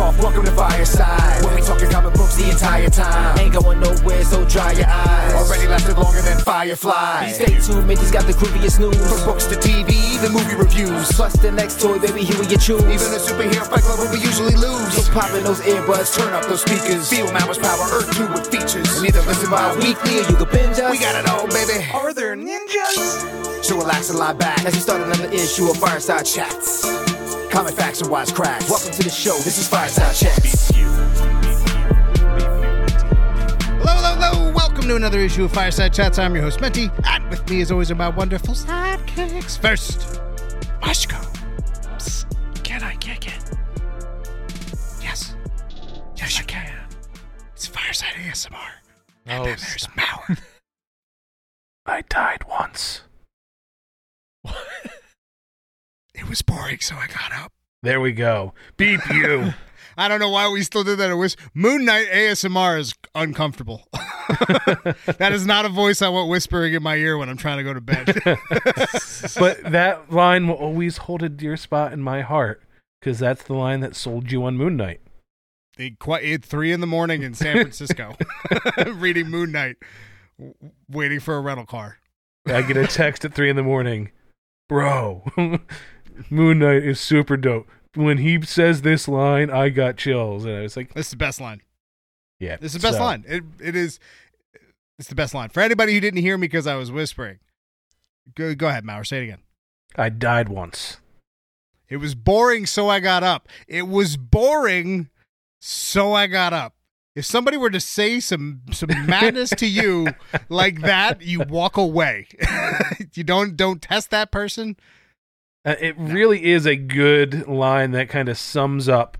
off, welcome to Fireside. When we talking comic books the entire time. Ain't going nowhere, so dry your eyes. Already lasted longer than Firefly. Stay tuned, Mickey's got the creepiest news. From books to TV, the movie reviews. Plus the next toy, baby, here we you choose. Even a superhero fight club where we usually lose. So pop in those earbuds, turn up those speakers. Feel Mama's power, Earth 2 with features. And either listen bi-weekly or you can binge us. We got it all, baby. Are there ninjas? So relax and lie back as we start another issue of Fireside Chats. Comic facts and wise cracks. Welcome to the show. This is Fireside Chats. Hello, hello, hello. Welcome to another issue of Fireside Chats. I'm your host, Menti. And with me, as always, are my wonderful sidekicks. First, Mashko. Can I kick it? Yes. Yes, you can. It's Fireside ASMR. And Oh, then there's Mauer. I died once. it was boring, so I got up. There we go. Beep you. I don't know why we still did that. It was Moon Knight ASMR is uncomfortable. that is not a voice I want whispering in my ear when I'm trying to go to bed. but that line will always hold a dear spot in my heart because that's the line that sold you on Moon Knight. They quite at three in the morning in San Francisco, reading Moon Knight, w- waiting for a rental car. I get a text at three in the morning, bro. Moon Knight is super dope. When he says this line, I got chills, and I was like, This is the best line. "Yeah, This is the best so- line. It it is. It's the best line for anybody who didn't hear me because I was whispering. Go go ahead, Mauer. Say it again. I died once. It was boring, so I got up. It was boring, so I got up. If somebody were to say some some madness to you like that, you walk away. you don't don't test that person. Uh, it really is a good line that kind of sums up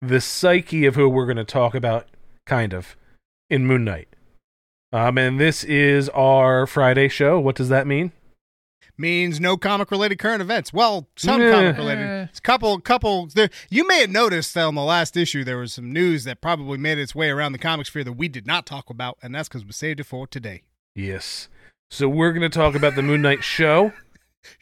the psyche of who we're going to talk about, kind of, in Moon Knight. Um, and this is our Friday show. What does that mean? means no comic related current events. Well, some Nah. comic related. It's a couple, couple. There, you may have noticed that on the last issue there was some news that probably made its way around the comic sphere that we did not talk about, and that's because we saved it for today. Yes. So we're going to talk about the Moon Knight show.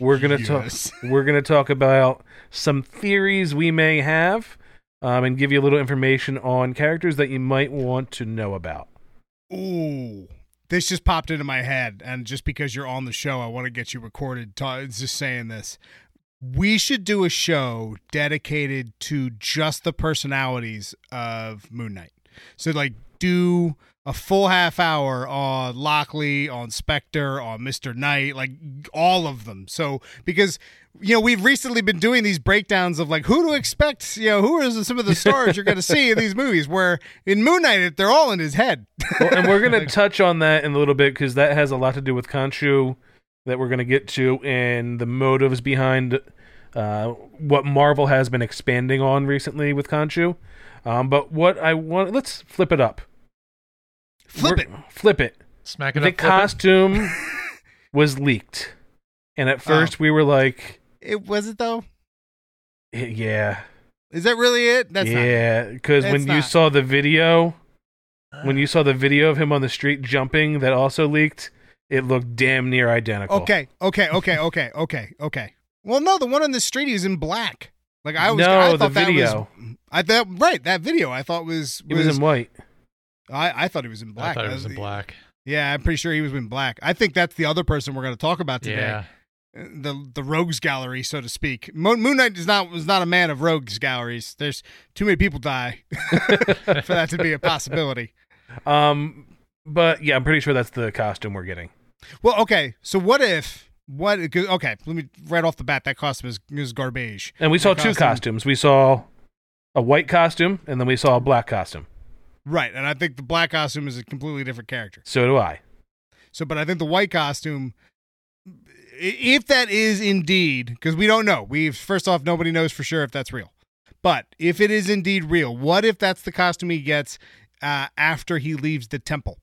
We're going to Yes. talk. We're to talk about some theories we may have, um, and give you a little information on characters that you might want to know about. Ooh, this just popped into my head, and just because you're on the show, I want to get you recorded. Ta- just saying this. We should do a show dedicated to just the personalities of Moon Knight. So, like, do a full half hour on Lockley, on Spector, on Mister Knight, like all of them. So, because you know we've recently been doing these breakdowns of like who to expect, you know, who are some of the stars you're going to see in these movies. Where in Moon Knight, they're all in his head. well, and we're going to touch on that in a little bit because that has a lot to do with Khonshu that we're going to get to and the motives behind uh, what Marvel has been expanding on recently with Khonshu. Um, but what I want, let's flip it up. Flip it. Flip it. Smack it The up. flip it. costume was leaked, and at oh. first we were like, It was it though. Eh, "Yeah, Is that really it? That's not. yeah," because when It's you not. saw the video, uh. when you saw the video of him on the street jumping, that also leaked. It looked damn near identical. Okay, okay, okay, okay, okay, okay. Well, no, the one on the street is in black. Like I was, No, I the thought that video. was. I thought right that video. I thought was He was in white. I I thought he was in black. I thought it was in black. Yeah, I'm pretty sure he was in black. I think that's the other person we're going to talk about today. Yeah. The the rogues gallery, so to speak. Mo- Moon Knight is not was not a man of rogues galleries. There's too many people die for that to be a possibility. Um, but yeah, I'm pretty sure that's the costume we're getting. Well, okay. So what if what? Okay, let me right off the bat. That costume is, is garbage. And we saw That two costumes. We saw a white costume, and then we saw a black costume. Right, and I think the black costume is a completely different character. So do I. So, but I think the white costume, if that is indeed, because we don't know. We've first off, nobody knows for sure if that's real. But if it is indeed real, what if that's the costume he gets uh, after he leaves the temple?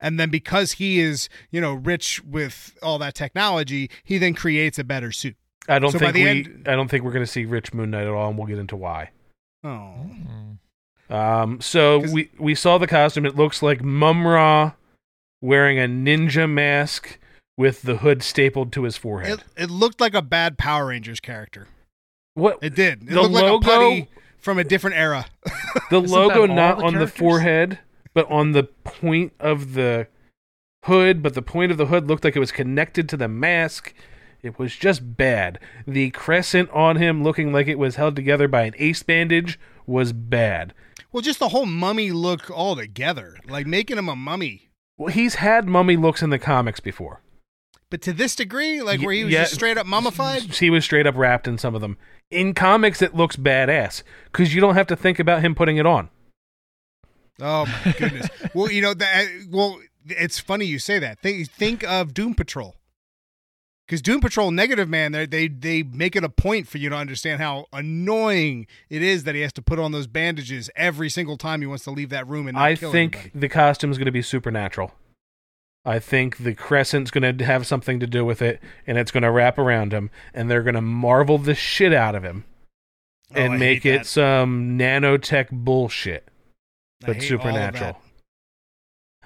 And then because he is, you know, rich with all that technology, he then creates a better suit. I don't So think we. end- I don't think we're going to see Rich Moon Knight at all, and we'll get into why. Oh, Mm. Um, so we we saw the costume. It looks like Mumm-Ra wearing a ninja mask with the hood stapled to his forehead. it, it looked like a bad Power Rangers character. what It did. It The looked like a logo- putty from a different era. the logo not the on the forehead, but on the point of the hood. But the point of the hood looked like it was connected to the mask. It was just bad. The crescent on him, looking like it was held together by an ace bandage, was bad. Well, just the whole mummy look all together, like making him a mummy. Well, he's had mummy looks in the comics before. But to this degree, like where he was yeah. just straight up mummified. He was straight up wrapped in some of them. In comics, it looks badass because you don't have to think about him putting it on. Oh my goodness. well, you know that. Well, it's funny you say that. Think think of Doom Patrol. Because Doom Patrol Negative Man, they they they make it a point for you to understand how annoying it is that he has to put on those bandages every single time he wants to leave that room and not I think the costume is going to be supernatural. I think the crescent's going to have something to do with it, and it's going to wrap around him, and they're going to marvel the shit out of him Oh, and I make it that. some nanotech bullshit, but hate all of supernatural.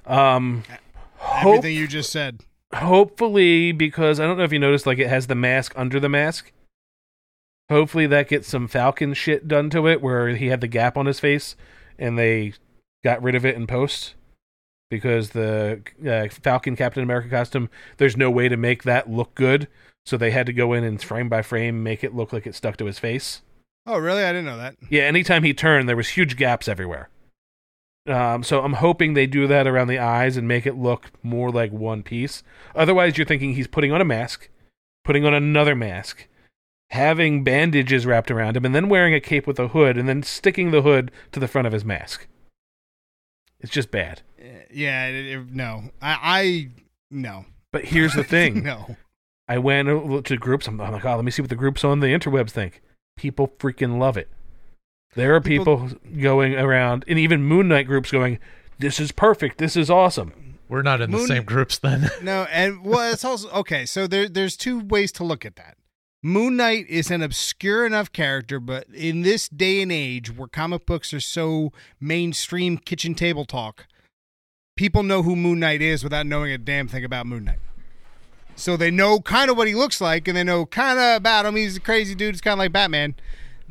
Um, that. hope, you just said. Hopefully, because I don't know if you noticed, like it has the mask under the mask. Hopefully, that gets some Falcon shit done to it, where he had the gap on his face, and they got rid of it in post. Because the uh, Falcon Captain America costume, there's no way to make that look good, so they had to go in and frame by frame make it look like it stuck to his face. Oh, really? I didn't know that. Yeah, anytime he turned, there was huge gaps everywhere. Um, so I'm hoping they do that around the eyes and make it look more like one piece. Otherwise, you're thinking he's putting on a mask, putting on another mask, having bandages wrapped around him, and then wearing a cape with a hood, and then sticking the hood to the front of his mask. It's just bad. Yeah, it, it- no. I, I no. But here's the thing. no. I went to groups. I'm like, oh, let me see what the groups on the interwebs think. People freaking love it. There are people, People- going around, and even Moon Knight groups going, "This is perfect. This is awesome." We're not in the same groups then. No, and well, it's also okay. So there, there's two ways to look at that. Moon Knight is an obscure enough character, but in this day and age where comic books are so mainstream kitchen table talk, people know who Moon Knight is without knowing a damn thing about Moon Knight. So they know kind of what he looks like, and they know kind of about him. He's a crazy dude. It's kind of like Batman.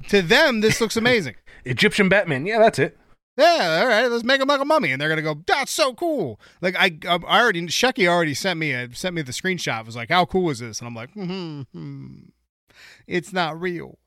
To them, this looks amazing. Egyptian Batman. Yeah, that's it. Yeah, all right, let's make him like a mummy, and they're gonna go. That's so cool. Like I, I already, Shecky already sent me a sent me the screenshot. It was like, how cool is this? And I'm like, hmm, hmm. it's not real.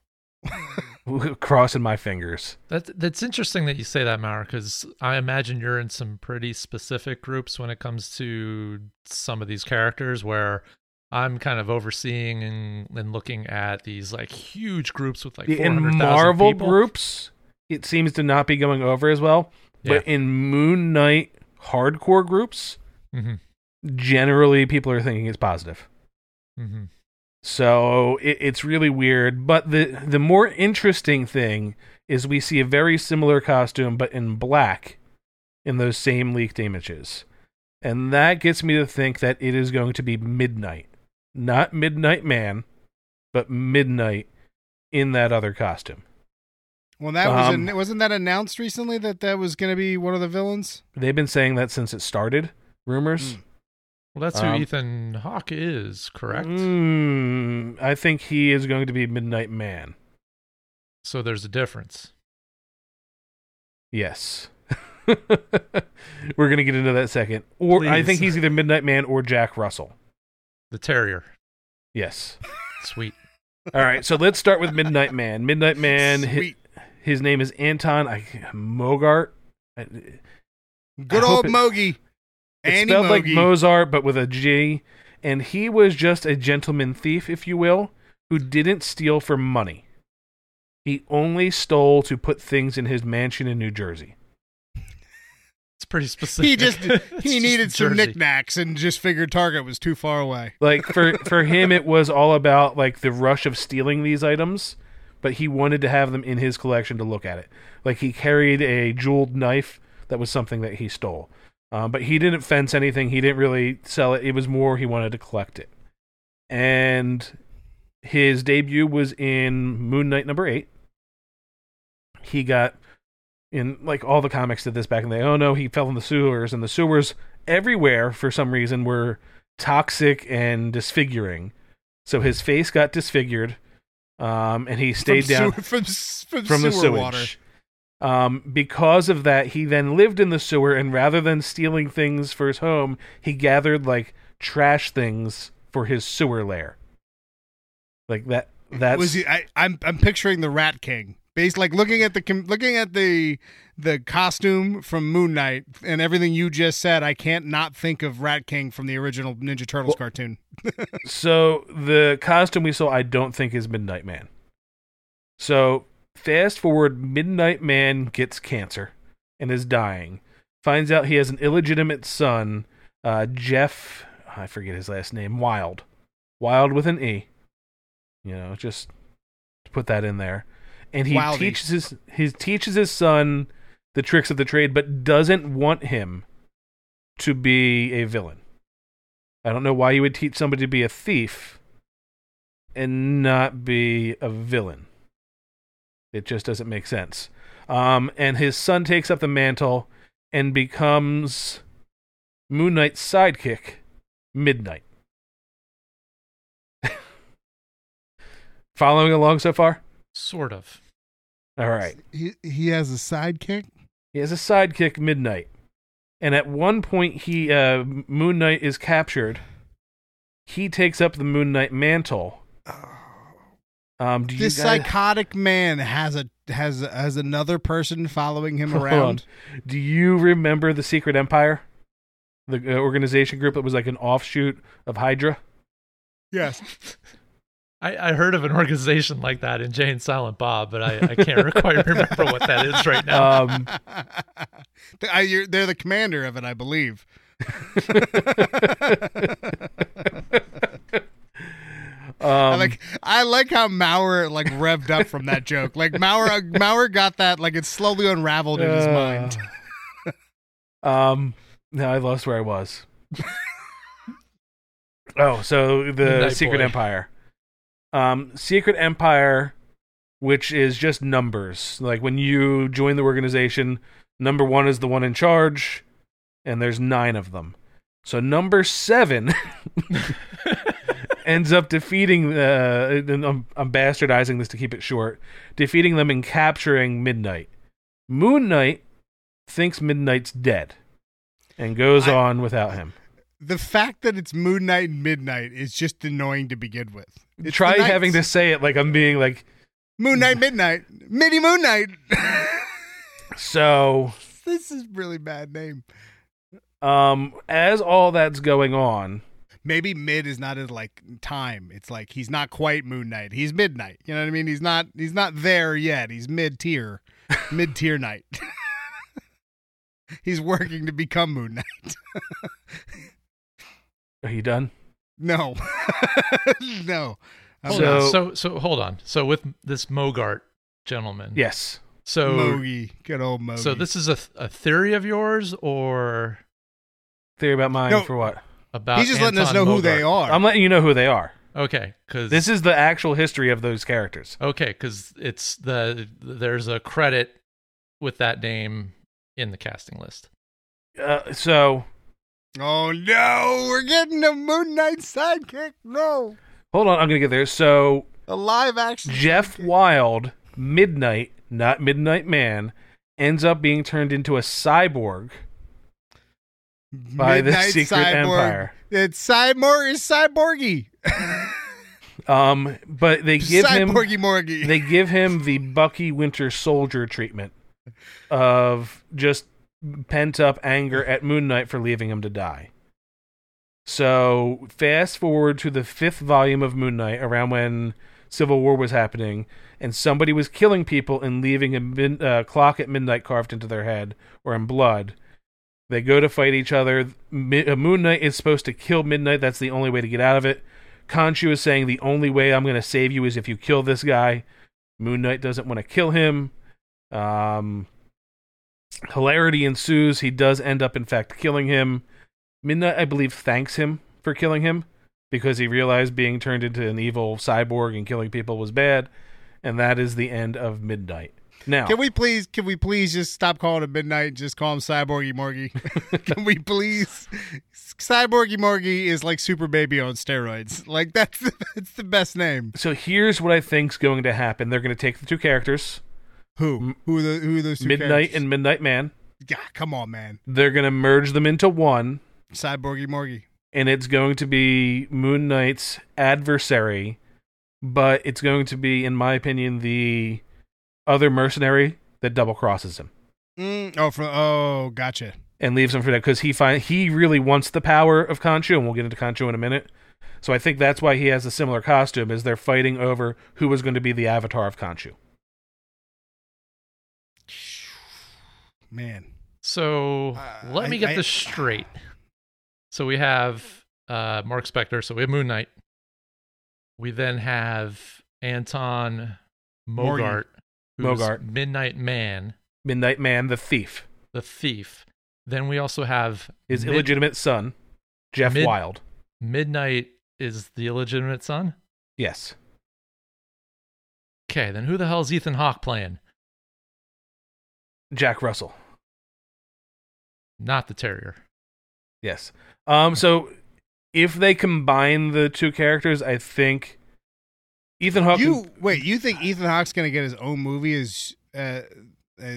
Crossing my fingers. That's that's interesting that you say that, Mara, because I imagine you're in some pretty specific groups when it comes to some of these characters where I'm kind of overseeing and, and looking at these like huge groups with like in Marvel people. groups, it seems to not be going over as well. But in Moon Knight hardcore groups, Mhm, generally people are thinking it's positive. mhm. So it, it's really weird. But the the more interesting thing is we see a very similar costume, but in black, in those same leaked images, and that gets me to think that it is going to be Midnight, not Midnight Man, but Midnight in that other costume. Well, that was Um, an, wasn't that announced recently that that was gonna be one of the villains. They've been saying that since it started. Rumors. Mm. Well, that's who Um, Ethan Hawke is, correct? Mm, I think he is going to be Midnight Man. So there's a difference. Yes. We're gonna get into that second. Or I think he's either Midnight Man or Jack Russell. The Terrier. Yes. Sweet. All right, so let's start with Midnight Man. Midnight Man. hi- Sweet, His name is Anton I, Mogart. I- good I hope old it- Mogi. It's Andy spelled like Mozart, but with a G. And he was just a gentleman thief, if you will, who didn't steal for money. He only stole to put things in his mansion in New Jersey. It's pretty specific. he just It's he just needed some Jersey. knickknacks and just figured Target was too far away. Like for for him, it was all about like the rush of stealing these items, but he wanted to have them in his collection to look at it. Like he carried a jeweled knife that was something that he stole, um, but he didn't fence anything. He didn't really sell it. It was more he wanted to collect it, and his debut was in Moon Knight number eight. He got in like all the comics did this back in the day. Oh no, he fell in the sewers, and the sewers everywhere for some reason were toxic and disfiguring. So his face got disfigured, um, and he stayed from down sewer, from, from, from the sewer sewage. water. Um, because of that, he then lived in the sewer, and rather than stealing things for his home, he gathered like trash things for his sewer lair. Like that. That's was he? I, I'm I'm picturing the Rat King. Based like looking at the looking at the the costume from Moon Knight and everything you just said. I can't not think of Rat King from the original Ninja Turtles cartoon. So the costume we saw, I don't think is Midnight Man. So fast forward, Midnight Man gets cancer and is dying. Finds out he has an illegitimate son, uh, Jeff. I forget his last name. Wild, Wild with an E. You know, just to put that in there. And he Wildy. teaches his he teaches his son the tricks of the trade, but doesn't want him to be a villain. I don't know why you would teach somebody to be a thief and not be a villain. It just doesn't make sense. Um, and his son takes up the mantle and becomes Moon Knight's sidekick, Midnight. Following along so far? Sort of. All right. He he has a sidekick. He has a sidekick, Midnight, and at one point, he uh, Moon Knight is captured. He takes up the Moon Knight mantle. Um, do you This guys- psychotic man has a has has another person following him Hold on. around. Do you remember the Secret Empire, the uh, organization group that was like an offshoot of Hydra? Yes. I, I heard of an organization like that in Jay and Silent Bob, but I, I can't quite remember what that is right now. Um, I, you're, they're the commander of it, I believe. I um, like I like how Maurer like revved up from that joke. Like Maurer Maurer got that like it slowly unraveled in his uh, mind. Um, now I lost where I was. oh, so the Midnight Secret Boy. Empire. Um, Secret Empire, which is just numbers. Like when you join the organization, number one is the one in charge, and there's nine of them. So number seven ends up defeating. Uh, and I'm, I'm bastardizing this to keep it short. Defeating them and capturing Midnight. Moon Knight thinks Midnight's dead and goes I- on without him. The fact that it's Moon Knight and Midnight is just annoying to begin with. It's Try having to say it like I'm being like Moon Knight Midnight. Mini Moon Knight. so. this is really bad name. Um, as all that's going on, Maybe mid is not his like time. It's like he's not quite Moon Knight. He's midnight. You know what I mean? He's not he's not there yet. He's mid tier. mid tier night. he's working to become Moon Knight. Are you done? No. no. Hold So- on. So so hold on. So with this Mogart gentleman. Yes. So Mogi. Good old Mogi. so this is a a theory of yours or Theory about mine No. for what? about He's just letting us know Anton who they are. I'm letting you know who they are. Okay, because This is the actual history of those characters. okay because it's the there's a credit with that name in the casting list. Uh, so oh no, we're getting a Moon Knight sidekick. No. hold on, I'm gonna get there. So A live action. Jeff sidekick. Wilde, Midnight, not Midnight Man, ends up being turned into a cyborg by the Secret Cyborg. Empire. It's Cyborg is Cyborgy. Um, but they give him Cyborgy Morgy. they give him the Bucky Winter Soldier treatment of just pent up anger at Moon Knight for leaving him to die. So fast forward to the fifth volume of Moon Knight, around when Civil War was happening, and somebody was killing people and leaving a min- uh, clock at midnight carved into their head or in blood. They go to fight each other. Mi- uh, Moon Knight is supposed to kill Midnight. That's the only way to get out of it. Khonshu is saying the only way I'm going to save you is if you kill this guy. Moon Knight doesn't want to kill him. Um, hilarity ensues. He does end up, in fact, killing him. Midnight, I believe, thanks him for killing him, because he realized being turned into an evil cyborg and killing people was bad, and that is the end of Midnight. Now, Can we please? Can we please just stop calling him Midnight? and Just call him Cyborgy Morgy. can we please? Cyborgy Morgy is like Super Baby on steroids. Like that's the, that's the best name. so here's what I think's going to happen. They're going to take the two characters, Who? Who are the who are those two Midnight characters? and Midnight Man. yeah, come on, man. They're going to merge them into one, Cyborgy Morgy. and it's going to be Moon Knight's adversary, but it's going to be, in my opinion, the other mercenary that double crosses him Mm, oh, for oh, gotcha. and leaves him for that because he find he really wants the power of Khonshu, and we'll get into Khonshu in a minute. So I think that's why he has a similar costume, is they're fighting over who was going to be the avatar of Khonshu. Man, So Uh, let me get I- this straight. So we have uh, Marc Spector. So we have Moon Knight. We then have Anton Mogart, who's Mogart. Midnight Man, Midnight Man, the thief, the thief. Then we also have his Mid- illegitimate son, Jeff Mid- Wilde. Midnight is the illegitimate son. Yes, Okay, then who the hell is Ethan Hawke playing? Jack Russell. Not the Terrier. Yes. Um. So if they combine the two characters, I think Ethan Hawke. you wait. You think Ethan Hawke's gonna get his own movie as uh, uh,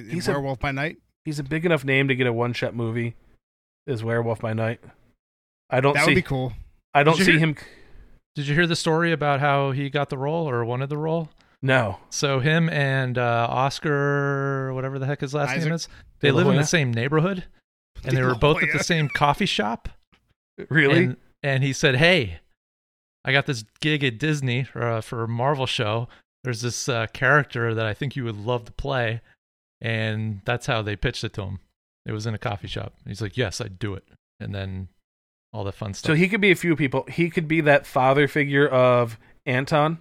He's a- Werewolf by Night? he's a big enough name to get a one-shot movie. Is Werewolf by Night. I don't That see. would be cool. I don't see hear- him. Did you hear the story about how he got the role or wanted the role? No. So him and uh, Oscar, whatever the heck his last Isaac? name is, they De live in the same neighborhood, and they were both at the same coffee shop. Really? And, and he said, "Hey, I got this gig at Disney for, uh, for a Marvel show. There's this uh, character that I think you would love to play," and that's how they pitched it to him. It was in a coffee shop. He's like, "Yes, I'd do it," and then all the fun stuff. so he could be a few people. He could be that father figure of Anton.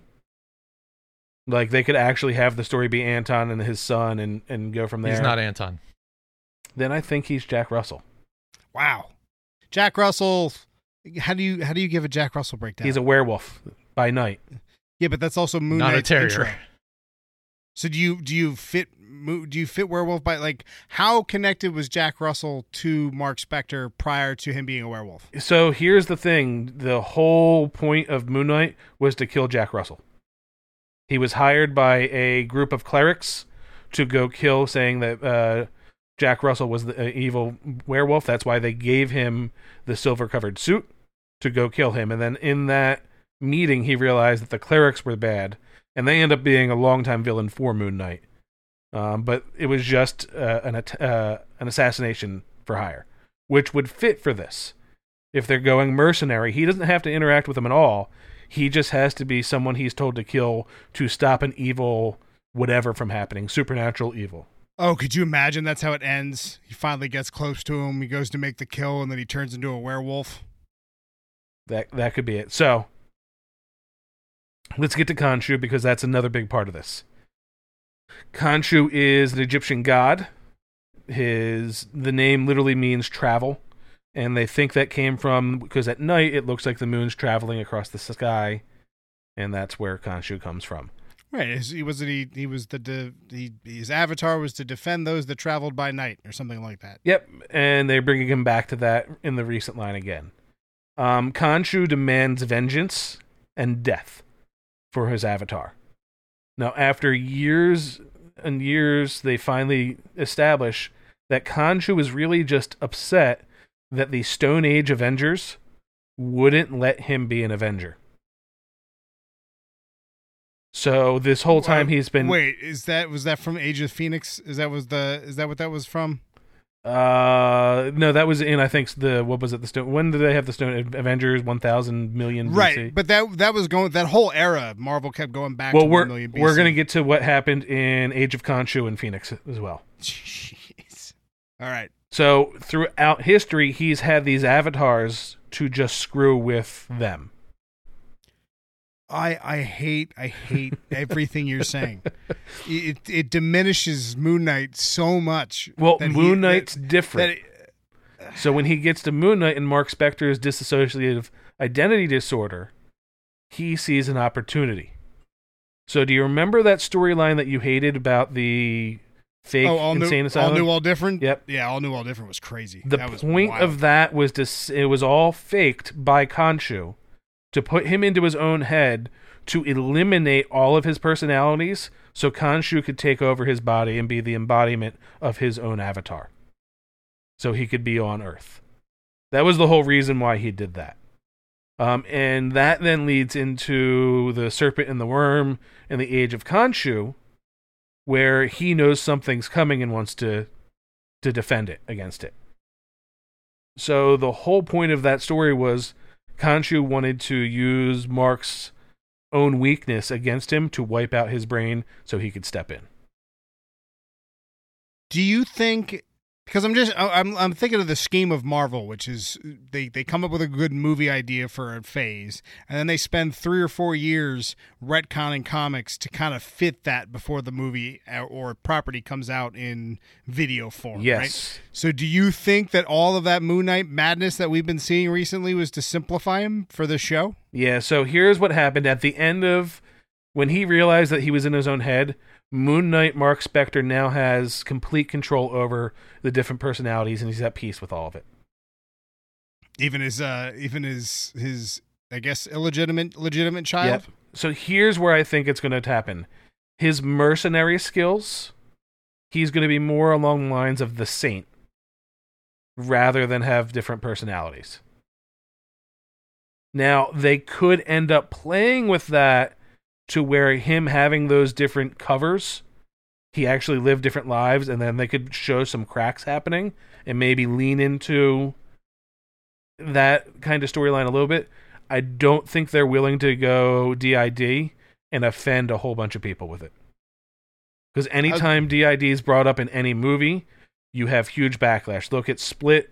Like they could actually have the story be Anton and his son, and and go from there. He's not Anton. Then I think he's Jack Russell. Wow, Jack Russell. How do you how do you give a Jack Russell breakdown? He's a werewolf by night. yeah, but that's also Moon Not a terrier. intro. So do you do you fit do you fit Werewolf by like how connected was Jack Russell to Marc Spector prior to him being a werewolf? So here's the thing: the whole point of Moon Knight was to kill Jack Russell. He was hired by a group of clerics to go kill, saying that uh, Jack Russell was the uh, evil werewolf. That's why they gave him the silver-covered suit to go kill him. And then in that meeting, he realized that the clerics were bad, and they end up being a longtime villain for Moon Knight. Um, but it was just uh, an uh, an assassination for hire, which would fit for this if they're going mercenary, he doesn't have to interact with them at all. He just has to be someone he's told to kill to stop an evil whatever from happening, supernatural evil. Oh, could you imagine that's how it ends? He finally gets close to him, he goes to make the kill, and then he turns into a werewolf. That that could be it. So let's get to Khonshu because that's another big part of this. Khonshu is an Egyptian god. His the name literally means travel, and they think that came from because at night it looks like the moon's traveling across the sky, and that's where Khonshu comes from. Right. He was he he was the de, he, his avatar was to defend those that traveled by night or something like that. Yep, and they're bringing him back to that in the recent line again. Um, Khonshu demands vengeance and death for his avatar. Now, after years and years, they finally establish that Khonshu is really just upset that the Stone Age Avengers wouldn't let him be an Avenger. So this whole time he's been Wait, is that was that from Age of Phoenix? Is that was the is that what that was from? Uh, no, that was in I think the what was it the stone? When did they have the stone Avengers one thousand million? Right, but that that was going that whole era. Marvel kept going back. well, to we're 1 million BC. we're gonna get to what happened in Age of Khonshu and Phoenix as well. Jeez. All right. So throughout history, he's had these avatars to just screw with them. I I hate I hate everything you're saying. It it diminishes Moon Knight so much. Well, that he- Moon that- Knight's different. that- so when he gets to Moon Knight and Marc Spector is disassociative identity disorder, he sees an opportunity. So, do you remember that storyline that you hated about the fake oh, all insane new, asylum? all new, all different. Yep. Yeah, all new, all different was crazy. The that was point of that was to it was all faked by Khonshu to put him into his own head to eliminate all of his personalities so Khonshu could take over his body and be the embodiment of his own avatar. So he could be on Earth. That was the whole reason why he did that. Um, and that then leads into the serpent and the worm and the age of Khonshu, where he knows something's coming and wants to to defend it against it. So the whole point of that story was Khonshu wanted to use Marc's own weakness against him to wipe out his brain so he could step in. Do you think? Because I'm just I'm I'm thinking of the scheme of Marvel, which is they they come up with a good movie idea for a phase, and then they spend three or four years retconning comics to kind of fit that before the movie uh, or property comes out in video form. Right? Yes. So do you think that all of that Moon Knight madness that we've been seeing recently was to simplify him for the show? Yeah, so here's what happened at the end of when he realized that he was in his own head. Moon Knight Marc Spector now has complete control over the different personalities and he's at peace with all of it. Even his uh even his his I guess illegitimate legitimate child. Yep. So here's where I think it's going to happen. His mercenary skills, he's going to be more along the lines of the saint rather than have different personalities. Now, they could end up playing with that to where him having those different covers, he actually lived different lives, and then they could show some cracks happening and maybe lean into that kind of storyline a little bit. I don't think they're willing to go DID and offend a whole bunch of people with it. Because anytime DID is brought up in any movie, you have huge backlash. Look at Split.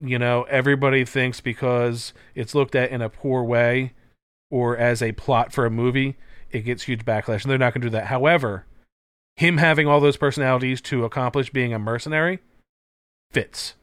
You know, everybody thinks because it's looked at in a poor way or as a plot for a movie, it gets huge backlash. And they're not going to do that. However, him having all those personalities to accomplish being a mercenary fits.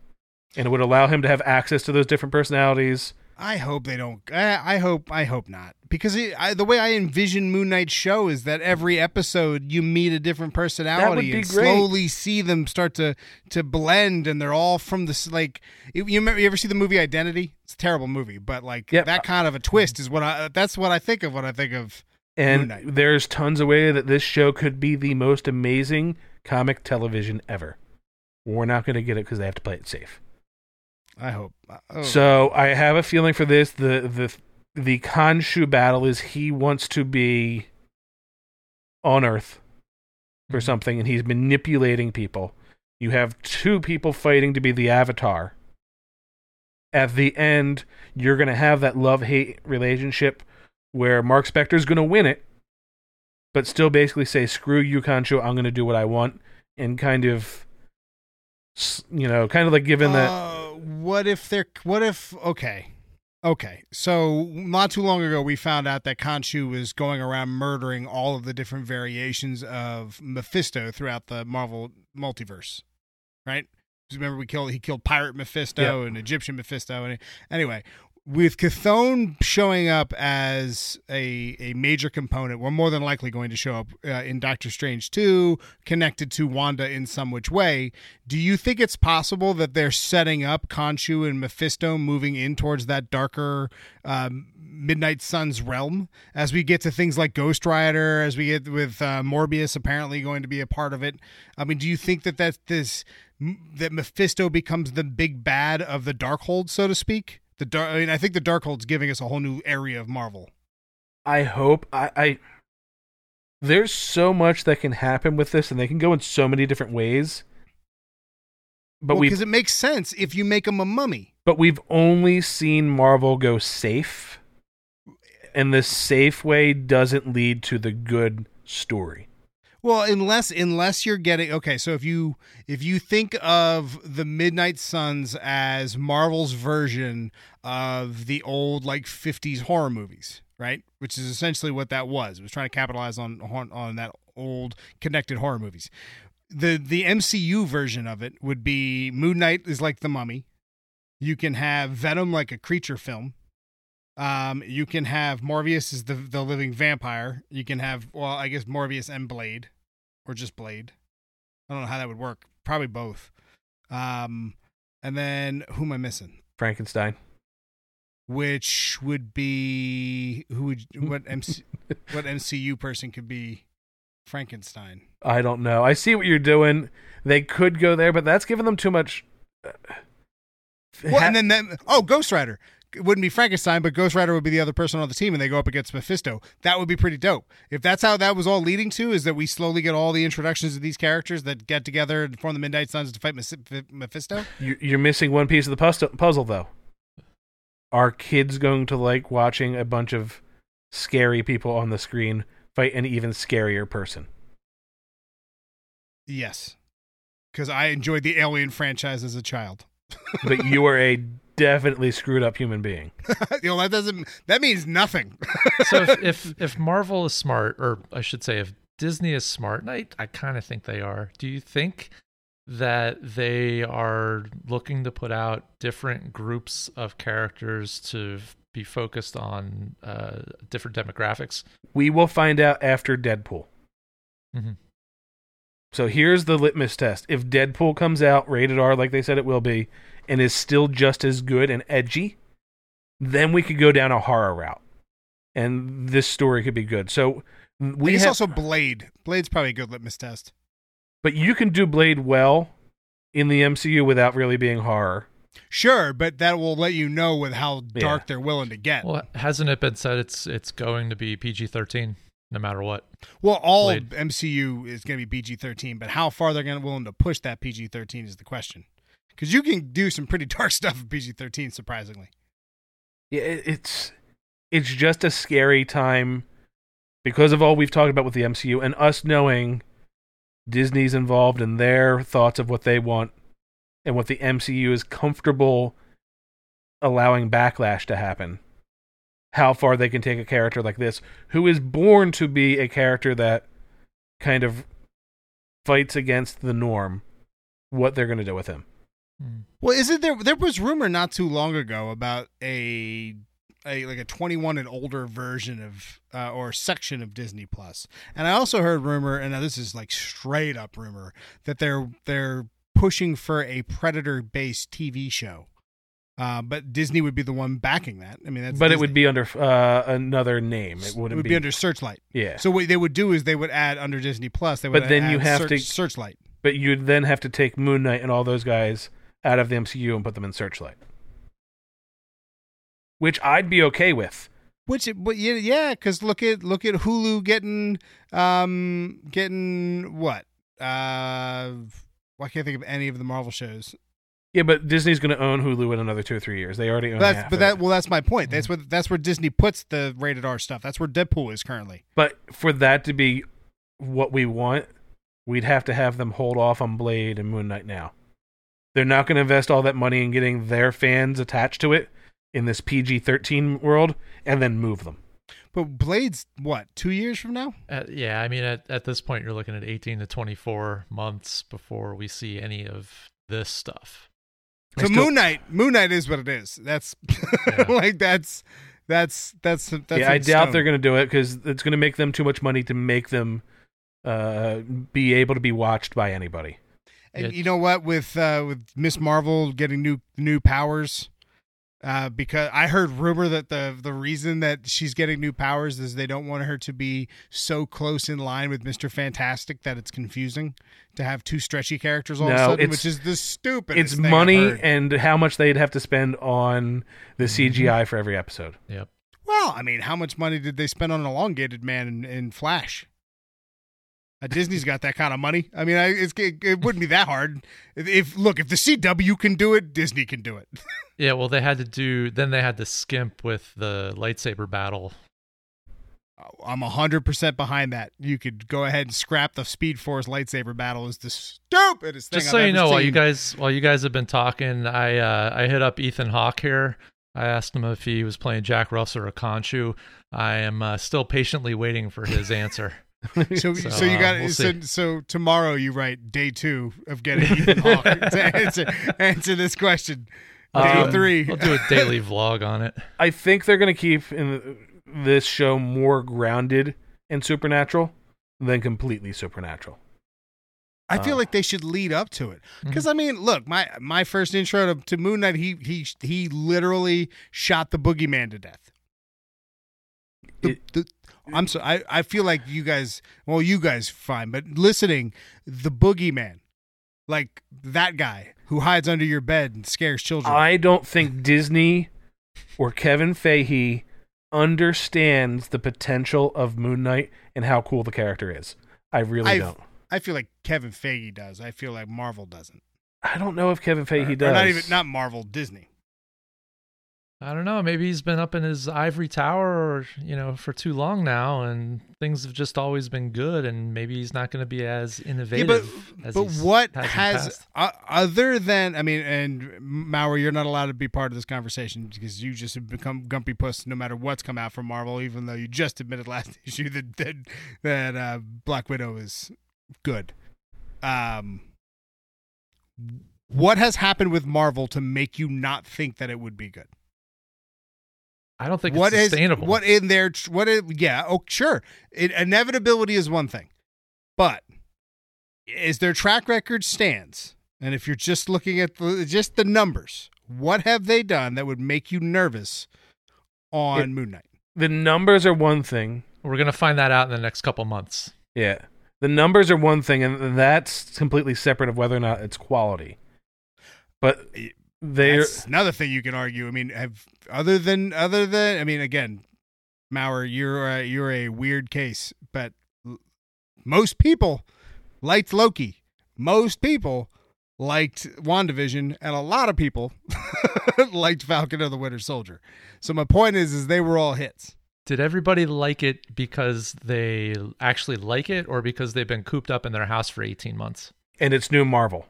And it would allow him to have access to those different personalities. I hope they don't. I, I hope. I hope not. Because it, I, the way I envision Moon Knight's show is that every episode you meet a different personality and great. slowly see them start to to blend, and they're all from this. Like you, you, remember, you ever see the movie Identity? It's a terrible movie, but like Yep. that kind of a twist is what I. That's what I think of when I think of. And there's tons of way that this show could be the most amazing comic television ever. We're not going to get it because they have to play it safe. I hope. Oh. So I have a feeling for this. The the the Khonshu battle is he wants to be on Earth for mm-hmm. something, and he's manipulating people. You have two people fighting to be the Avatar. At the end, you're going to have that love hate relationship where Marc Spector's going to win it, but still basically say, "Screw you, Khonshu. I'm going to do what I want," and kind of, you know, kind of like giving that. Uh, what if they're? What if? Okay, okay. So not too long ago, we found out that Khonshu was going around murdering all of the different variations of Mephisto throughout the Marvel multiverse, right? Remember, we killed he killed Pirate Mephisto Yeah. and Egyptian Mephisto, and anyway, with Chthon showing up as a a major component, we're more than likely going to show up uh, in Doctor Strange 2, connected to Wanda in some which way. Do you think it's possible that they're setting up Khonshu and Mephisto moving in towards that darker um, Midnight Suns realm as we get to things like Ghost Rider, as we get with uh, Morbius apparently going to be a part of it? I mean, do you think that that's this that Mephisto becomes the big bad of the Darkhold, so to speak? The dark. I mean, I think the Darkhold's giving us a whole new area of Marvel. I hope I, I there's so much that can happen with this and they can go in so many different ways. But because we've it makes sense if you make him a mummy. but we've only seen Marvel go safe. And the safe way doesn't lead to the good story. Well, unless unless you're getting okay, so if you if you think of the Midnight Suns as Marvel's version of the old like 50s horror movies, right? Which is essentially what that was. It was trying to capitalize on on, on that old connected horror movies. The the MCU version of it would be Moon Knight is like the mummy. You can have Venom like a creature film. Um, you can have Morbius is the the living vampire. You can have well, I guess Morbius and Blade, or just Blade. I don't know how that would work. Probably both. Um, and then who am I missing? Frankenstein. Which would be who would what MC, what MCU person could be Frankenstein? I don't know. I see what you're doing. They could go there, but that's giving them too much. uh, Well, and then, then oh, Ghost Rider it wouldn't be Frankenstein, but Ghost Rider would be the other person on the team, and they go up against Mephisto. That would be pretty dope. If that's how that was all leading to, is that we slowly get all the introductions of these characters that get together and form the Midnight Suns to fight Mephisto. You- You're missing one piece of the puzzle, puzzle, though. Are kids going to like watching a bunch of scary people on the screen fight an even scarier person? Yes, because I enjoyed the Alien franchise as a child. But you are a definitely screwed up human being. you know that doesn't that means nothing. so if, if if Marvel is smart, or I should say, if Disney is smart, and I I kind of think they are. Do you think that they are looking to put out different groups of characters to be focused on uh, different demographics? We will find out after Deadpool. Mm-hmm. So here's the litmus test. If Deadpool comes out rated R like they said it will be and is still just as good and edgy, then we could go down a horror route. And this story could be good. So We we it's have, also Blade. Blade's probably a good litmus test. but you can do Blade well in the MCU without really being horror. Sure, but that will let you know with how Yeah. dark they're willing to get. Well, hasn't it been said it's it's going to be PG thirteen no matter what? Well, all Blade. MCU is going to be PG thirteen, but how far they're going to willing to push that PG thirteen is the question. Because you can do some pretty dark stuff in PG thirteen, surprisingly. Yeah, it's it's just a scary time because of all we've talked about with the MCU and us knowing Disney's involved in their thoughts of what they want and what the MCU is comfortable allowing backlash to happen. How far they can take a character like this who is born to be a character that kind of fights against the norm, what they're going to do with him. Hmm. Well, isn't there? There was rumor not too long ago about a a like a 21 and older version of uh, or section of Disney Plus. And I also heard rumor, and now this is like straight up rumor that they're they're pushing for a Predator based TV show. Uh, but Disney would be the one backing that. I mean, that's but it would be under uh, another name. It It wouldn't would be under Searchlight. yeah. So what they would do is they would add under Disney Plus. They would But then you have Search- to- Searchlight. But you'd then have to take Moon Knight and all those guys out of the MCU and put them in Searchlight. Which I'd be okay with. Which, but yeah, yeah, because look at look at Hulu getting um getting what? Uh, well, I can't think of any of the Marvel shows. Yeah, but Disney's going to own Hulu in another two or three years. They already own But that's but that well, that's my point. That's where that's where Disney puts the rated R stuff. That's where Deadpool is currently. But for that to be what we want, we'd have to have them hold off on Blade and Moon Knight now. They're not going to invest all that money in getting their fans attached to it in this PG 13 world and then move them. But Blade's what two years from now? Uh, yeah, I mean, at, at this point, you're looking at 18 to 24 months before we see any of this stuff. So still- Moon Knight, Moon Knight is what it is. That's Yeah. like that's that's that's that's. yeah, I doubt stone. they're going to do it because it's going to make them too much money to make them uh, be able to be watched by anybody. And Yeah. you know what? With uh, with Miss Marvel getting new new powers, uh, because I heard rumor that the the reason that she's getting new powers is they don't want her to be so close in line with Mister Fantastic that it's confusing to have two stretchy characters all of a No, sudden, which is the stupid. It's thing I've money heard. and how much they'd have to spend on the CGI for every episode. Yep. Well, I mean, how much money did they spend on an elongated man in, in Flash? Uh, Disney's got that kind of money. I mean, I, it's, it, it wouldn't be that hard. If, if look, if the CW can do it, Disney can do it. Yeah, well, they had to do, then they had to skimp with the lightsaber battle. I'm hundred percent behind that. You could go ahead and scrap the Speed Force lightsaber battle. Is the stupidest thing. Just I've so you ever know, while you guys while you guys have been talking, I uh, I hit up Ethan Hawke here. I asked him if he was playing Jack Russell or a Khonshu. I am uh, still patiently waiting for his answer. So, so, So, you uh, got we'll so, so tomorrow you write day two of getting Ethan Hawke to answer answer this question. Day do a- three. I'll do a daily vlog on it. I think they're going to keep in this show more grounded in supernatural than completely supernatural. I feel Oh. like they should lead up to it mhm. because I mean, look, my my first intro to, to Moon Knight, he he he literally shot the boogeyman to death. The, It- the, I'm so I, I feel like you guys, well, you guys fine, but listening, the boogeyman, like that guy who hides under your bed and scares children. I don't think Disney or Kevin Feige understands the potential of Moon Knight and how cool the character is. I really I've- don't. I feel like Kevin Feige does. I feel like Marvel doesn't. I don't know if Kevin Feige Or does. not even not Marvel, Disney. I don't know. Maybe he's been up in his ivory tower, or you know, for too long now, and things have just always been good. And maybe he's not going to be as innovative. Yeah, but as but what has has uh, other than I mean, and Maurer, you're not allowed to be part of this conversation because you just have become Gumpy Puss no matter what's come out from Marvel, even though you just admitted last issue that that, that uh, Black Widow is good. Um, what has happened with Marvel to make you not think that it would be good? I don't think What it's is sustainable. what in their what? Is, yeah, oh sure, it, inevitability is one thing, but is their track record stands? And if you're just looking at the, just the numbers, what have they done that would make you nervous on It- Moon Knight? the numbers are one thing. We're going to find that out in the next couple months. Yeah. The numbers are one thing, and that's completely separate of whether or not it's quality. But they're That's another thing you can argue. I mean, have other than other than I mean, again, Maurer, you're a, you're a weird case, but l- most people liked Loki. Most people liked WandaVision, and a lot of people liked Falcon and the Winter Soldier. So my point is, is they were all hits. Did everybody like it because they actually like it, or because they've been cooped up in their house for 18 months? and it's new Marvel.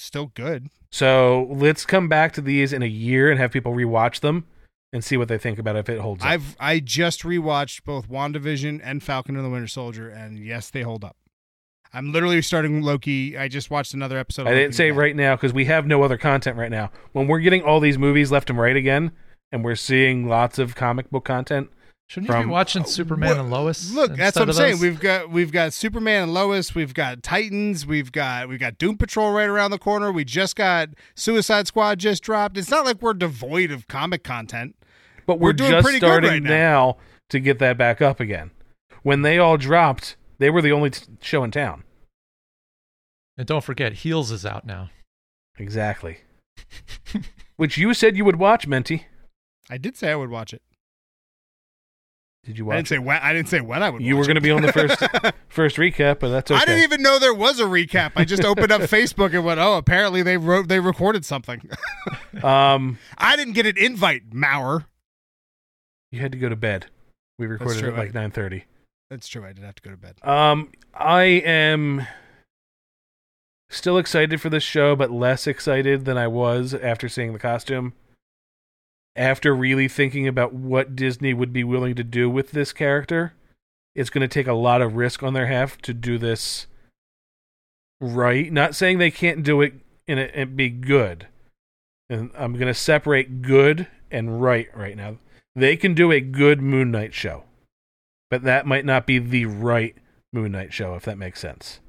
Still good. So let's come back to these in a year and have people rewatch them and see what they think about it if it holds up. I've I just rewatched both WandaVision and Falcon and the Winter Soldier, and yes, they hold up. I'm literally starting Loki. I just watched another episode. Of I didn't say today. right now because we have no other content right now. When we're getting all these movies left and right again, and we're seeing lots of comic book content, Shouldn't you From- be watching uh, Superman Wha- and Lois? Look, that's what I'm saying. those? We've got we've got Superman and Lois. We've got Titans. We've got we've got Doom Patrol right around the corner. We just got Suicide Squad just dropped. It's not like we're devoid of comic content. but we're, We're doing just pretty good starting right now. now to get that back up again. When they all dropped, they were the only t- show in town. And don't forget, Heels is out now. Exactly. Which you said you would watch, Menti. I did say I would watch it. Did you watch? I didn't watch say when. I didn't say when I would. You were going to be on the first first recap, but that's okay. I didn't even know there was a recap. I just opened up Facebook and went, "Oh, apparently they wrote they recorded something." Um, I didn't get an invite, Maurer. you had to go to bed. We recorded at like nine thirty. That's true. I did have to go to bed. Um, I am still excited for this show, but less excited than I was after seeing the costume. After really thinking about what Disney would be willing to do with this character, it's going to take a lot of risk on their half to do this right. Not saying they can't do it and it and be good. And I'm going to separate good and right right now. They can do a good Moon Knight show but that might not be the right Moon Knight show, if that makes sense.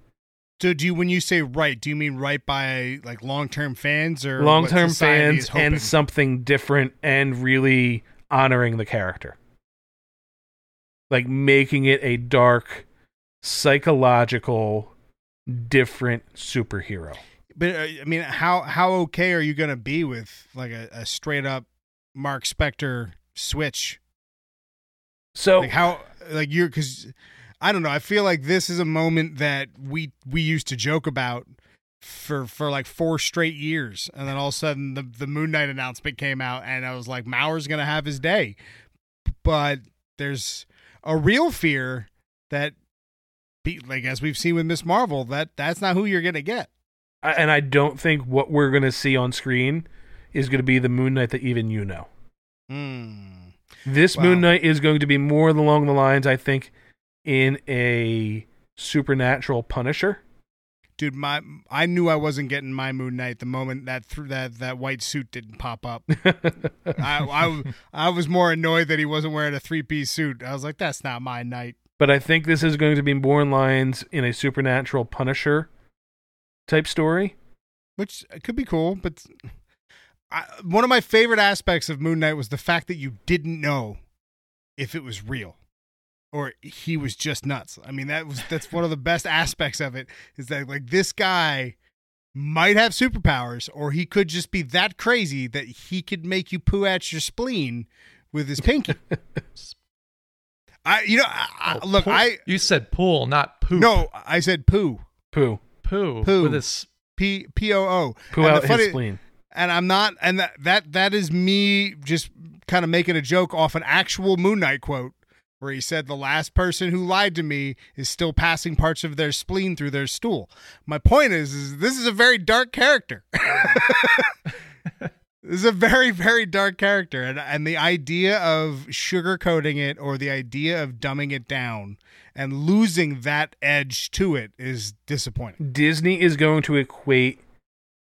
So, do you when you say right, do you mean right by like long term fans or long term fans and something different and really honoring the character. Like making it a dark, psychological, different superhero. But uh, I mean, how how okay are you going to be with like a, a straight up Marc Spector switch? So Like how like you're because I don't know. I feel like this is a moment that we we used to joke about for for like four straight years, and then all of a sudden the the Moon Knight announcement came out, and I was like, Maurer's going to have his day. But there's a real fear that, be, like as we've seen with Miss Marvel, that that's not who you're going to get. I- and I don't think what we're going to see on screen is going to be the Moon Knight that even you know. Hmm. This Wow. Moon Knight is going to be more along the lines, I think, in a supernatural Punisher. dude, my I knew I wasn't getting my Moon Knight the moment that th- that that white suit didn't pop up. I, I I was more annoyed that he wasn't wearing a three piece suit. I was like, that's not my night. But I think this is going to be more in lines in a supernatural Punisher type story. which uh, could be cool. But I, one of my favorite aspects of Moon Knight was the fact that you didn't know if it was real or he was just nuts. I mean, that was that's one of the best aspects of it is that like this guy might have superpowers or he could just be that crazy that he could make you poo at your spleen with his pinky. I you know I, Oh, look pool- I You said pool, not poop. no I said poo Poo. poo. Poo. With this. P P O O Poo And out funny- his spleen. and I'm not, and that that that is me just kind of making a joke off an actual Moon Knight quote where he said the last person who lied to me is still passing parts of their spleen through their stool. My point is, is this is a very dark character. this is a very very dark character, and and the idea of sugarcoating it or the idea of dumbing it down and losing that edge to it is disappointing. Disney is going to equate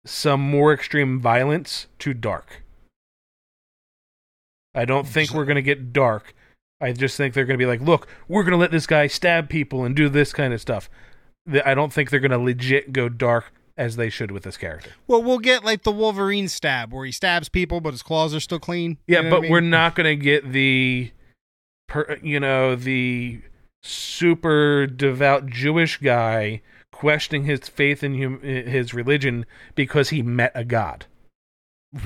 some more extreme violence to dark. I don't think we're going to get dark. I just think they're going to be like, look, we're going to let this guy stab people and do this kind of stuff. I don't think they're going to legit go dark as they should with this character. Well, we'll get like the Wolverine stab where he stabs people, but his claws are still clean. Yeah, You know but I mean? we're not going to get the, per, you know, the super devout Jewish guy questioning his faith in hum, his religion because he met a god.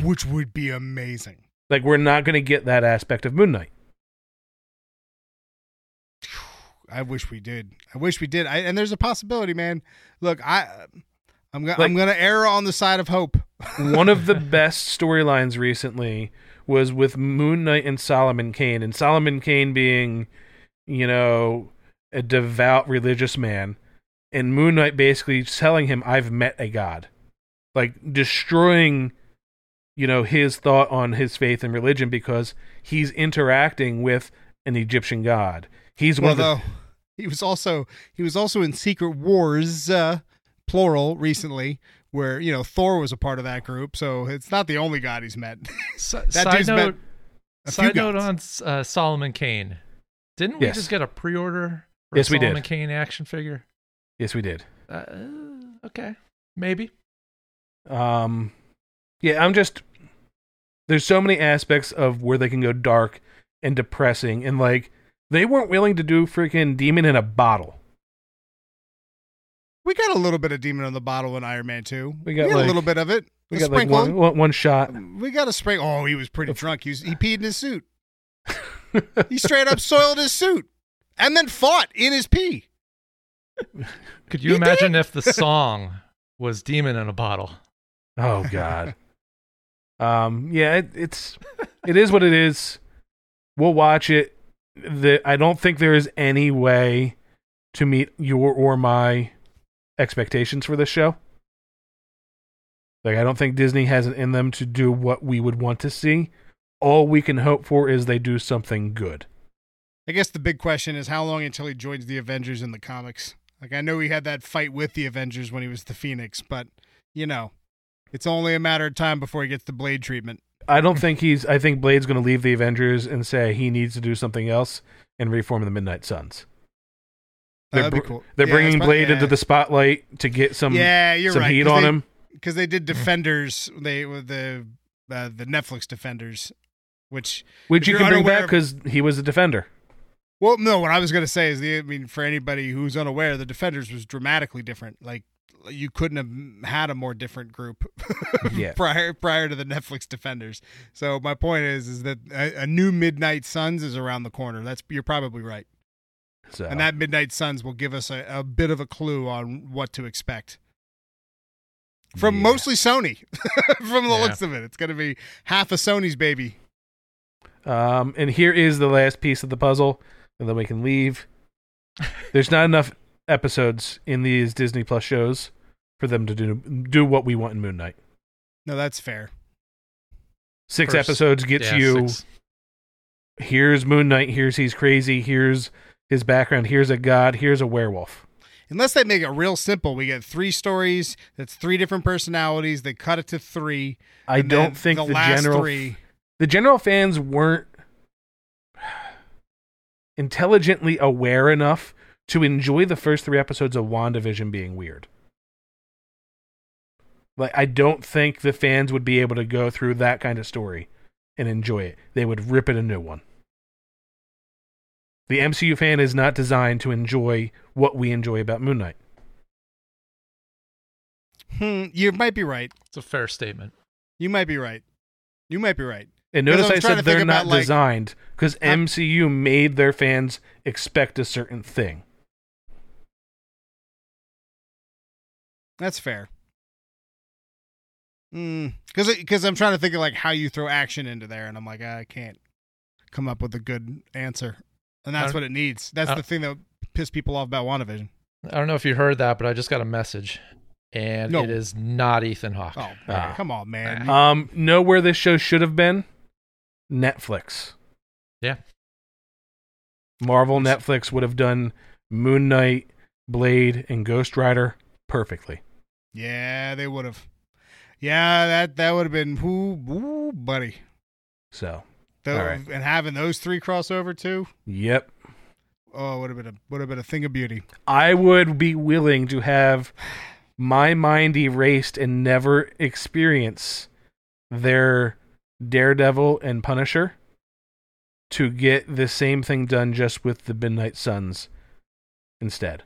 which would be amazing. Like we're not going to get that aspect of Moon Knight. I wish we did. I wish we did. I, and there's a possibility, man. Look, I, I'm gonna, Like- I'm gonna err on the side of hope. One of the best storylines recently was with Moon Knight and Solomon Kane, and Solomon Kane being, you know, a devout religious man, and Moon Knight basically telling him, "I've met a god," like destroying, you know, his thought on his faith and religion because he's interacting with an Egyptian god. He's one Although of the he was also he was also in Secret Wars, uh, plural, recently, where you know Thor was a part of that group. So it's not the only god he's met. S- That side dude's met note. a few Side note gods. on uh, Solomon Kane. Didn't we Yes. just get a pre-order for Yes, a we did. Solomon Kane action figure? yes, we did. Uh, okay, maybe. Um, yeah, I'm just there's so many aspects of where they can go dark and depressing, and like they weren't willing to do freaking demon in a bottle. we got a little bit of demon on the bottle in Iron Man Two. We got, a like- little bit of it. We A got like sprinkle. one, one one shot. We got a spray. Oh, he was pretty drunk. He was, he peed in his suit. he straight up soiled his suit, and then fought in his pee. Could you He imagine if the song was "Demon in a Bottle"? Oh God. um. Yeah. It, it's it is what it is. We'll watch it. The I don't think there is any way to meet your or my expectations for this show. Like I don't think Disney has it in them to do what we would want to see. All we can hope for is they do something good. I guess the big question is how long until he joins the Avengers in the comics. Like I know he had that fight with the Avengers when he was the Phoenix, but you know, it's only a matter of time before he gets the blade treatment. I don't think he's. I think Blade's going to leave the Avengers and say he needs to do something else and reform the Midnight Suns. They're, That'd be br- cool. they're Yeah, bringing that's Blade right. into the spotlight to get some yeah, you're some right. heat on they- him. because they did Defenders. They were the uh, the Netflix Defenders, which Which you can bring back because he was a defender. Well, no, what I was going to say is the I mean for anybody who's unaware, the Defenders was dramatically different. Like you couldn't have had a more different group Yeah. prior prior to the Netflix Defenders. So my point is is that a, a new Midnight Suns is around the corner. That's you're probably right. So And that Midnight Suns will give us a, a bit of a clue on what to expect. From Yeah. mostly Sony. From the Yeah. looks of it. It's going to be half of Sony's baby. um, and here is the last piece of the puzzle, and then we can leave. There's not enough episodes in these Disney Plus shows for them to do do what we want in Moon Knight. No, that's fair. Six First- episodes gets Yeah, you. six. Here's Moon Knight. Here's he's crazy. Here's his background. Here's a god. Here's a werewolf. unless they make it real simple. We get three stories. That's three different personalities. They cut it to three. I don't think the, last general three. the general fans weren't intelligently aware enough to enjoy the first three episodes of WandaVision being weird. Like I don't think the fans would be able to go through that kind of story and enjoy it. They would rip it a new one. The MCU fan is not designed to enjoy what we enjoy about Moon Knight. Hmm, you might be right. It's a fair statement. You might be right. You might be right. And Because notice I I was trying said they're not about, designed because I'm- MCU made their fans expect a certain thing. That's fair. Because because I'm trying to think of like how you throw action into there, and I'm like I can't come up with a good answer, and that's what it needs. That's the thing that pissed people off about WandaVision. I don't know if you heard that, but I just got a message, and No. it is not Ethan Hawke. Oh, man, Ah. come on, man. Um, know where this show should have been? Netflix. Yeah. Marvel Netflix would have done Moon Knight, Blade, and Ghost Rider perfectly. yeah, they would have. Yeah, that that would have been whoo, whoo, buddy. So, right. And having those three crossover too. yep. Oh, would have been a would have been a thing of beauty. I would be willing to have my mind erased and never experience their Daredevil and Punisher to get the same thing done just with the Midnight Suns instead.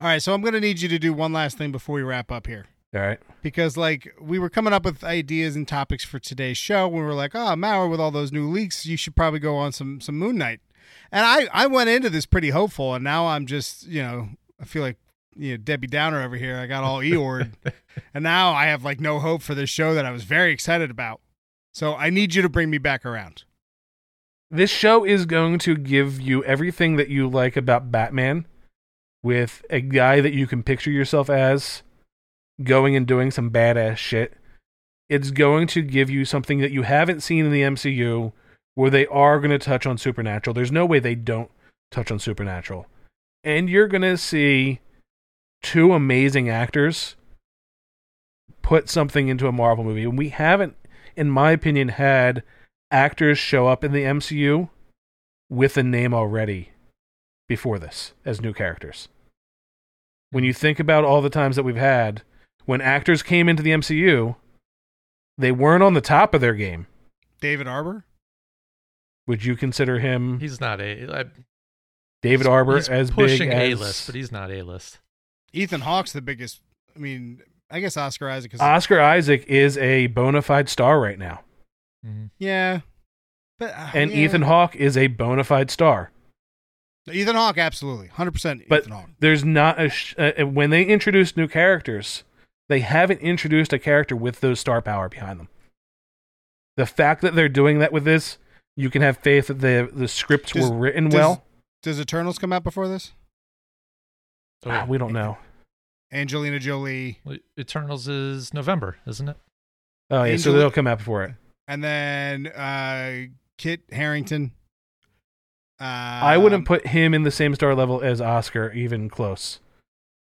All right, so I'm gonna need you to do one last thing before we wrap up here. All right. because like we were coming up with ideas and topics for today's show. We were like oh Maurer with all those new leaks you should probably go on some some moon knight. And i i went into this pretty hopeful and now i'm just you know i feel like you know debbie downer over here. I got all eored and now i have like no hope for this show that i was very excited about. So i need you to bring me back around. This show is going to give you everything that you like about Batman with a guy that you can picture yourself as going and doing some badass shit. It's going to give you something that you haven't seen in the MCU where they are going to touch on supernatural. There's no way they don't touch on supernatural. And you're going to see two amazing actors put something into a Marvel movie. And we haven't, in my opinion, had actors show up in the MCU with a name already before this as new characters. When you think about all the times that we've had, when actors came into the MCU, they weren't on the top of their game. david harbour Would you consider him He's not a. I, David Harbour he's as pushing big A-list, but he's not a list. ethan hawke's the biggest i mean i guess oscar isaac is Oscar Isaac is a bona fide star right now, Mhm. yeah but uh, and yeah. Ethan Hawke is a bona fide star. ethan hawke absolutely 100% But ethan hawke there's not a sh- uh, when they introduce new characters, they haven't introduced a character with those star power behind them. The fact that they're doing that with this, you can have faith that the the scripts Does- were written does- well. Does Eternals come out before this? Ah, we don't know. Angelina Jolie, Eternals is November, isn't it? Oh yeah, so Angel- they'll come out before it. and then uh, Kit Harington. Uh, I wouldn't put him in the same star level as Oscar, even close.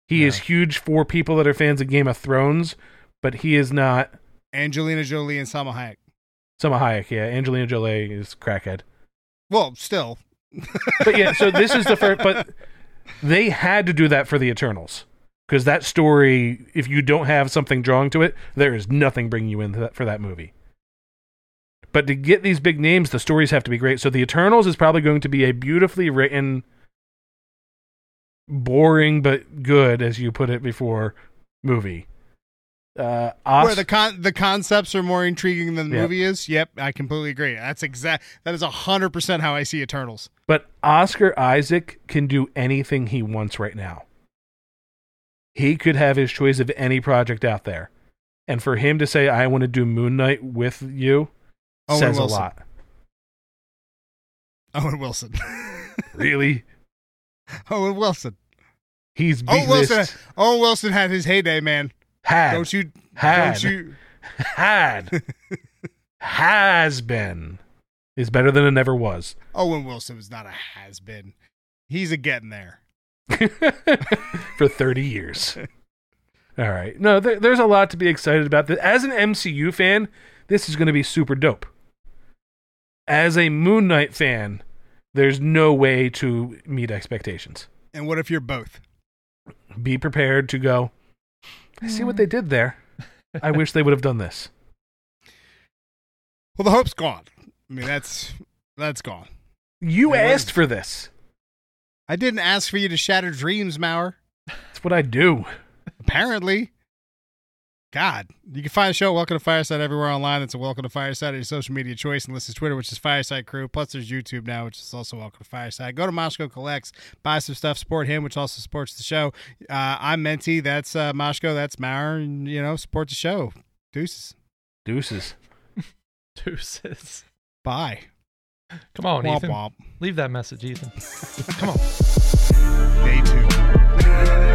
He is huge for people that are fans of Game of Thrones, but he is not. Angelina Jolie and Salma Hayek. Salma Hayek, yeah. Angelina Jolie is crackhead. Well, still, But yeah, so this is the first. But they had to do that for the Eternals because that story, if you don't have something drawing to it, there is nothing bringing you in that, for that movie. But to get these big names, the stories have to be great. So the Eternals is probably going to be a beautifully written, boring but good, as you put it before, movie. Uh, Os- where the con- the concepts are more intriguing than the Yep. movie is. Yep, I completely agree. That's exact. That is hundred percent how I see Eternals. But Oscar Isaac can do anything he wants right now. He could have his choice of any project out there. And for him to say, I want to do Moon Knight with you, Owen says Wilson. a lot. Owen Wilson. Really? Owen Wilson. He's Owen B-list. Wilson. Owen Wilson had his heyday, man. Had. Don't you? Had. Don't you? Had. has been. Is better than it never was. Owen Wilson was not a has been. He's a getting there. for 30 years. All right. No, there, there's a lot to be excited about. As an MCU fan, this is going to be super dope. As a Moon Knight fan, there's no way to meet expectations. And what if you're both? Be prepared to go, I see what they did there. I wish they would have done this. Well, the hope's gone. I mean, that's that's gone. You asked for this. I didn't ask for you to shatter dreams, Maurer. That's what I do. Apparently. God. You can find the show at Welcome to Fireside everywhere online. That's a Welcome to Fireside, on your social media choice. And list is Twitter, which is Fireside Crew. Plus, there's YouTube now, which is also Welcome to Fireside. Go to Moshko Collects, buy some stuff, support him, which also supports the show. Uh, I'm Menti. That's uh, Moshko. That's Maurer. And, you know, support the show. Deuces. Deuces. Deuces. Bye. Come on, Womp Ethan. womp. Leave that message, Ethan. Come on. Day two.